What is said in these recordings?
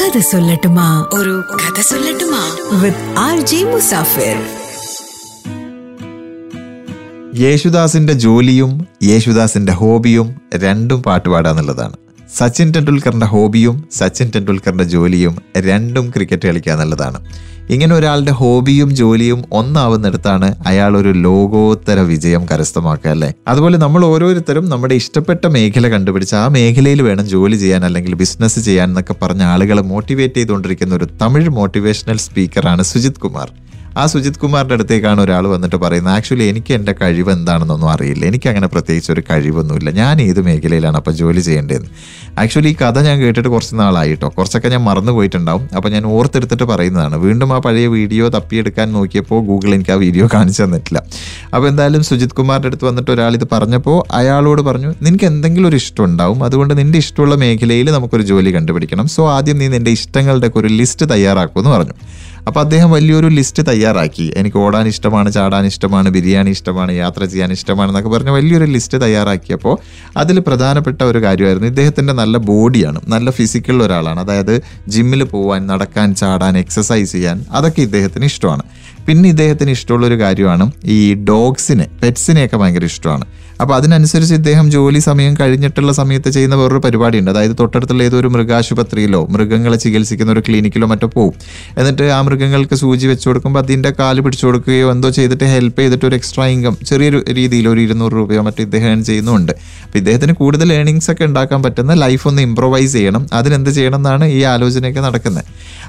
കഥ സൊല്ലട്ടുമാ. ഒരു കഥ സൊല്ലട്ടുമാ. With R J Musafir. യേശുദാസിന്റെ ജോലിയും യേശുദാസിന്റെ ഹോബിയും രണ്ടും പാട്ടുപാടാന്നുള്ളതാണ്. സച്ചിൻ ടെണ്ടുൽക്കറിന്റെ ഹോബിയും സച്ചിൻ ടെണ്ടുൽക്കറിന്റെ ജോലിയും രണ്ടും ക്രിക്കറ്റ് കളിക്കുക എന്നുള്ളതാണ് ഇങ്ങനെ ഒരാളുടെ ഹോബിയും ജോലിയും ഒന്നാവുന്നിടത്താണ് അയാൾ ഒരു ലോകോത്തര വിജയം കരസ്ഥമാക്കുക അല്ലേ? അതുപോലെ നമ്മൾ ഓരോരുത്തരും നമ്മുടെ ഇഷ്ടപ്പെട്ട മേഖല കണ്ടുപിടിച്ച് ആ മേഖലയിൽ വേണം ജോലി ചെയ്യാൻ അല്ലെങ്കിൽ ബിസിനസ് ചെയ്യാൻ എന്നൊക്കെ പറഞ്ഞ ആളുകളെ മോട്ടിവേറ്റ് ചെയ്തുകൊണ്ടിരിക്കുന്ന ഒരു തമിഴ് മോട്ടിവേഷണൽ സ്പീക്കറാണ് സുജിത് കുമാർ. ആ സുജിത് കുമാറിന്റെ അടുത്തേക്കാണ് ഒരാൾ വന്നിട്ട് പറയുന്നത് ആക്ച്വലി എനിക്ക് എന്റെ കഴിവ് എന്താണെന്നൊന്നും അറിയില്ല. എനിക്ക് അങ്ങനെ പ്രത്യേകിച്ച് ഒരു കഴിവൊന്നുമില്ല. ഞാൻ ഏത് മേഖലയിലാണ് അപ്പോൾ ജോലി ചെയ്യേണ്ടതെന്ന്? ആക്ച്വലി ഈ കഥ ഞാൻ കേട്ടിട്ട് കുറച്ച് നാളായിട്ടോ. കുറച്ചൊക്കെ ഞാൻ മറന്നു പോയിട്ടുണ്ടാവും. അപ്പോൾ ഞാൻ ഓർത്തെടുത്തിട്ട് പറയുന്നതാണ്. വീണ്ടും ആ പഴയ വീഡിയോ തപ്പിയെടുക്കാൻ നോക്കിയപ്പോൾ ഗൂഗിൾ എനിക്ക് ആ വീഡിയോ കാണിച്ചു തന്നിട്ടില്ല. അപ്പോൾ എന്തായാലും സുജിത് കുമാറിന്റെ അടുത്ത് വന്നിട്ട് ഒരാൾ ഇത് പറഞ്ഞപ്പോൾ അയാളോട് പറഞ്ഞു നിനക്ക് എന്തെങ്കിലും ഒരു ഇഷ്ടം ഉണ്ടാവും. അതുകൊണ്ട് നിന്റെ ഇഷ്ടമുള്ള മേഖലയിൽ നമുക്കൊരു ജോലി കണ്ടുപിടിക്കണം. സോ ആദ്യം നീ നിന്റെ ഇഷ്ടങ്ങളുടെ ഒരു ലിസ്റ്റ് തയ്യാറാക്കുമെന്ന് പറഞ്ഞു. അപ്പോൾ അദ്ദേഹം വലിയൊരു ലിസ്റ്റ് തയ്യാറാക്കി. എനിക്ക് ഓടാൻ ഇഷ്ടമാണ് ചാടാൻ ഇഷ്ടമാണ് ബിരിയാണി ഇഷ്ടമാണ് യാത്ര ചെയ്യാൻ ഇഷ്ടമാണ് എന്നൊക്കെ പറഞ്ഞ് വലിയൊരു ലിസ്റ്റ് തയ്യാറാക്കിയപ്പോൾ അതിൽ പ്രധാനപ്പെട്ട ഒരു കാര്യമായിരുന്നു. ഇദ്ദേഹത്തിന്റെ നല്ല ബോഡിയാണ് നല്ല ഫിസിക്കൽ ഒരാളാണ്. അതായത് ജിമ്മിൽ പോകാൻ നടക്കാൻ ചാടാൻ എക്സസൈസ് ചെയ്യാൻ അതൊക്കെ ഇദ്ദേഹത്തിന് ഇഷ്ടമാണ്. പിന്നെ ഇദ്ദേഹത്തിന് ഇഷ്ടമുള്ളൊരു കാര്യമാണ് ഈ ഡോഗ്സിനെ പെറ്റ്സിനെയൊക്കെ ഭയങ്കര ഇഷ്ടമാണ്. അപ്പോൾ അതിനനുസരിച്ച് ഇദ്ദേഹം ജോലി സമയം കഴിഞ്ഞിട്ടുള്ള സമയത്ത് ചെയ്യുന്ന വേറൊരു പരിപാടിയുണ്ട്. അതായത് തൊട്ടടുത്തുള്ള ഏതൊരു മൃഗാശുപത്രിയിലോ മൃഗങ്ങളെ ചികിത്സിക്കുന്ന ഒരു ക്ലിനിക്കിലോ മറ്റോ പോകും എന്നിട്ട് ആ മൃഗങ്ങൾക്ക് സൂചി വെച്ച് കൊടുക്കുമ്പോൾ അതിന്റെ കാൽ പിടിച്ചു കൊടുക്കുകയോ എന്തോ ചെയ്തിട്ട് ഹെൽപ്പ് ചെയ്തിട്ട് ഒരു എക്സ്ട്രാ ഇൻകം ചെറിയൊരു രീതിയിൽ ഒരു ഇരുന്നൂറ് രൂപയോ മറ്റോ ഇദ്ദേഹം earn ചെയ്യുന്നുണ്ട്. അപ്പോൾ ഇദ്ദേഹത്തിന് കൂടുതൽ ഏണിങ്സ് ഒക്കെ ഉണ്ടാക്കാൻ പറ്റുന്ന ലൈഫ് ഒന്ന് ഇമ്പ്രൊവൈസ് ചെയ്യണം. അതിനെന്ത് ചെയ്യണം എന്നാണ് ഈ ആലോചനയൊക്കെ നടക്കുന്നത്.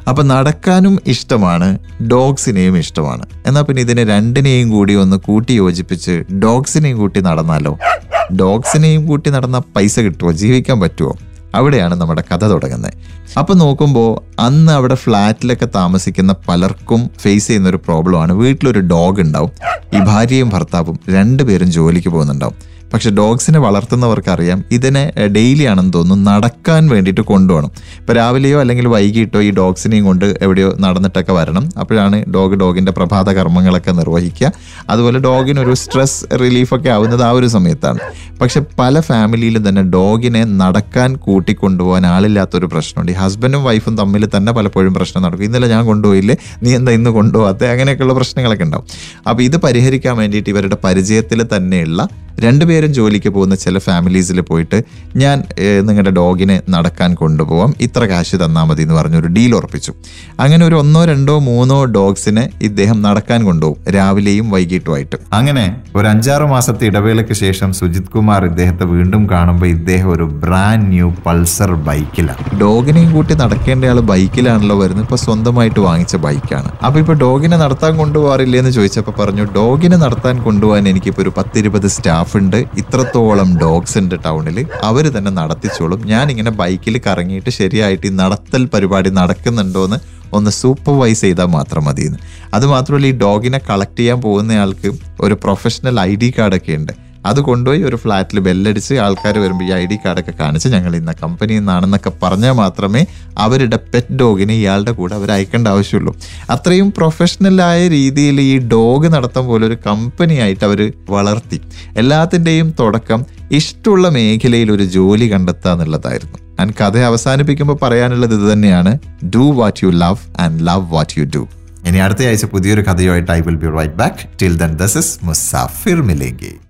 അപ്പം നടക്കാനും ഇഷ്ടമാണ് ഡോഗ്സിനെയും ഇഷ്ടമാണ്. എന്നാൽ പിന്നെ ഇതിനെ രണ്ടിനെയും കൂടി ഒന്ന് കൂട്ടി യോജിപ്പിച്ച് ഡോഗ്സിനെയും കൂട്ടി നടന്നാലോ ഡോഗ്സിനെയും കൂട്ടി നടന്ന പൈസ കിട്ടുമോ ജീവിക്കാൻ പറ്റുമോ അവിടെയാണ് നമ്മുടെ കഥ തുടങ്ങുന്നത്. അപ്പം നോക്കുമ്പോൾ അന്ന് അവിടെ ഫ്ലാറ്റിലൊക്കെ താമസിക്കുന്ന പലർക്കും ഫേസ് ചെയ്യുന്ന ഒരു പ്രോബ്ലമാണ് വീട്ടിലൊരു ഡോഗ് ഉണ്ടാവും. ഈ ഭാര്യയും ഭർത്താവും രണ്ടുപേരും ജോലിക്ക് പോകുന്നുണ്ടാവും. പക്ഷെ ഡോഗ്സിനെ വളർത്തുന്നവർക്കറിയാം ഇതിനെ ഡെയിലി ആണെന്ന് തോന്നുന്നു നടക്കാൻ വേണ്ടിയിട്ട് കൊണ്ടുപോകണം. ഇപ്പോൾ രാവിലെയോ അല്ലെങ്കിൽ വൈകിട്ടോ ഈ ഡോഗ്സിനെയും കൊണ്ട് എവിടെയോ നടന്നിട്ടൊക്കെ വരണം. അപ്പോഴാണ് ഡോഗ് ഡോഗിന്റെ പ്രഭാത കർമ്മങ്ങളൊക്കെ നിർവഹിക്കുക. അതുപോലെ ഡോഗിനൊരു സ്ട്രെസ് റിലീഫൊക്കെ ആവുന്നത് ആ ഒരു സമയത്താണ്. പക്ഷെ പല ഫാമിലിയിലും തന്നെ ഡോഗിനെ നടക്കാൻ കൂട്ടിക്കൊണ്ടുപോകാൻ ആളില്ലാത്തൊരു പ്രശ്നമുണ്ട്. ഈ ഹസ്ബൻഡും വൈഫും തമ്മിൽ തന്നെ പലപ്പോഴും പ്രശ്നം നടക്കും. ഇന്നലെ ഞാൻ കൊണ്ടുപോയില്ലേ? നീ എന്താ ഇന്ന് കൊണ്ടുപോകാത്ത അങ്ങനെയൊക്കെയുള്ള പ്രശ്നങ്ങളൊക്കെ ഉണ്ടാവും. അപ്പോൾ ഇത് പരിഹരിക്കാൻ വേണ്ടിയിട്ട് ഇവരുടെ പരിചയത്തിൽ തന്നെയുള്ള രണ്ടുപേരും ജോലിക്ക് പോകുന്ന ചില ഫാമിലീസിൽ പോയിട്ട് ഞാൻ നിങ്ങളുടെ ഡോഗിനെ നടക്കാൻ കൊണ്ടുപോകാം ഇത്ര കാശ് തന്നാൽ മതി എന്ന് പറഞ്ഞൊരു ഡീൽ ഉറപ്പിച്ചു. അങ്ങനെ ഒരു ഒന്നോ രണ്ടോ മൂന്നോ ഡോഗ്സിനെ ഇദ്ദേഹം നടക്കാൻ കൊണ്ടുപോകും രാവിലെയും വൈകിട്ടുമായിട്ട്. അങ്ങനെ ഒരു അഞ്ചാറ് മാസത്തെ ഇടവേളയ്ക്ക് ശേഷം സുജിത് കുമാർ ഇദ്ദേഹത്തെ വീണ്ടും കാണുമ്പോൾ ഇദ്ദേഹം ഒരു ബ്രാൻഡ് ന്യൂ പൾസർ ബൈക്കിലാണ് ഡോഗിനെയും കൂട്ടി നടക്കേണ്ട ആൾ ബൈക്കിലാണല്ലോ വരുന്നത് ഇപ്പൊ സ്വന്തമായിട്ട് വാങ്ങിച്ച ബൈക്കാണ്. അപ്പൊ ഇപ്പൊ ഡോഗിനെ നടത്താൻ കൊണ്ടുപോകാറില്ലേ എന്ന് ചോദിച്ചപ്പോൾ പറഞ്ഞു ഡോഗിനെ നടത്താൻ കൊണ്ടുപോകാൻ എനിക്കിപ്പോൾ ഒരു പത്തിരുപത് സ്റ്റാഫ് ഉണ്ട് ഇത്രത്തോളം ഡോഗ്സ് ഉണ്ട് ടൗണിൽ അവർ തന്നെ നടത്തിച്ചോളും. ഞാൻ ഇങ്ങനെ ബൈക്കിൽ കറങ്ങിയിട്ട് ശരിയായിട്ട് ഈ നടത്തൽ പരിപാടി നടക്കുന്നുണ്ടോ എന്ന് ഒന്ന് സൂപ്പർവൈസ് ചെയ്താൽ മാത്രം മതിയെന്ന്. അതുമാത്രമല്ല ഈ ഡോഗിനെ കളക്ട് ചെയ്യാൻ പോകുന്നയാൾക്ക് ഒരു പ്രൊഫഷണൽ ഐ ഡി കാർഡൊക്കെ ഉണ്ട്. അത് കൊണ്ടുപോയി ഒരു ഫ്ലാറ്റിൽ ബെല്ലടിച്ച് ആൾക്കാർ വരുമ്പോൾ ഈ ഐ ഡി കാർഡൊക്കെ കാണിച്ച് ഞങ്ങൾ ഇന്ന കമ്പനിയിൽ നിന്നാണെന്നൊക്കെ പറഞ്ഞാൽ മാത്രമേ അവരുടെ പെറ്റ് ഡോഗിനെ ഇയാളുടെ കൂടെ അവർ അയക്കേണ്ട ആവശ്യമുള്ളൂ. അത്രയും പ്രൊഫഷണലായ രീതിയിൽ ഈ ഡോഗ് നടത്തം പോലെ ഒരു കമ്പനി ആയിട്ട് അവർ വളർത്തി. എല്ലാത്തിന്റെയും തുടക്കം ഇഷ്ടമുള്ള മേഖലയിൽ ഒരു ജോലി കണ്ടെത്തുക എന്നുള്ളതായിരുന്നു. ഞാൻ കഥ അവസാനിപ്പിക്കുമ്പോൾ പറയാനുള്ളത് ഇത് തന്നെയാണ്. Do what you love and love what you do ഇനി അടുത്ത ആഴ്ച പുതിയൊരു കഥയുമായിട്ട് I will be right back till then this is Musafir മിലേങ്കി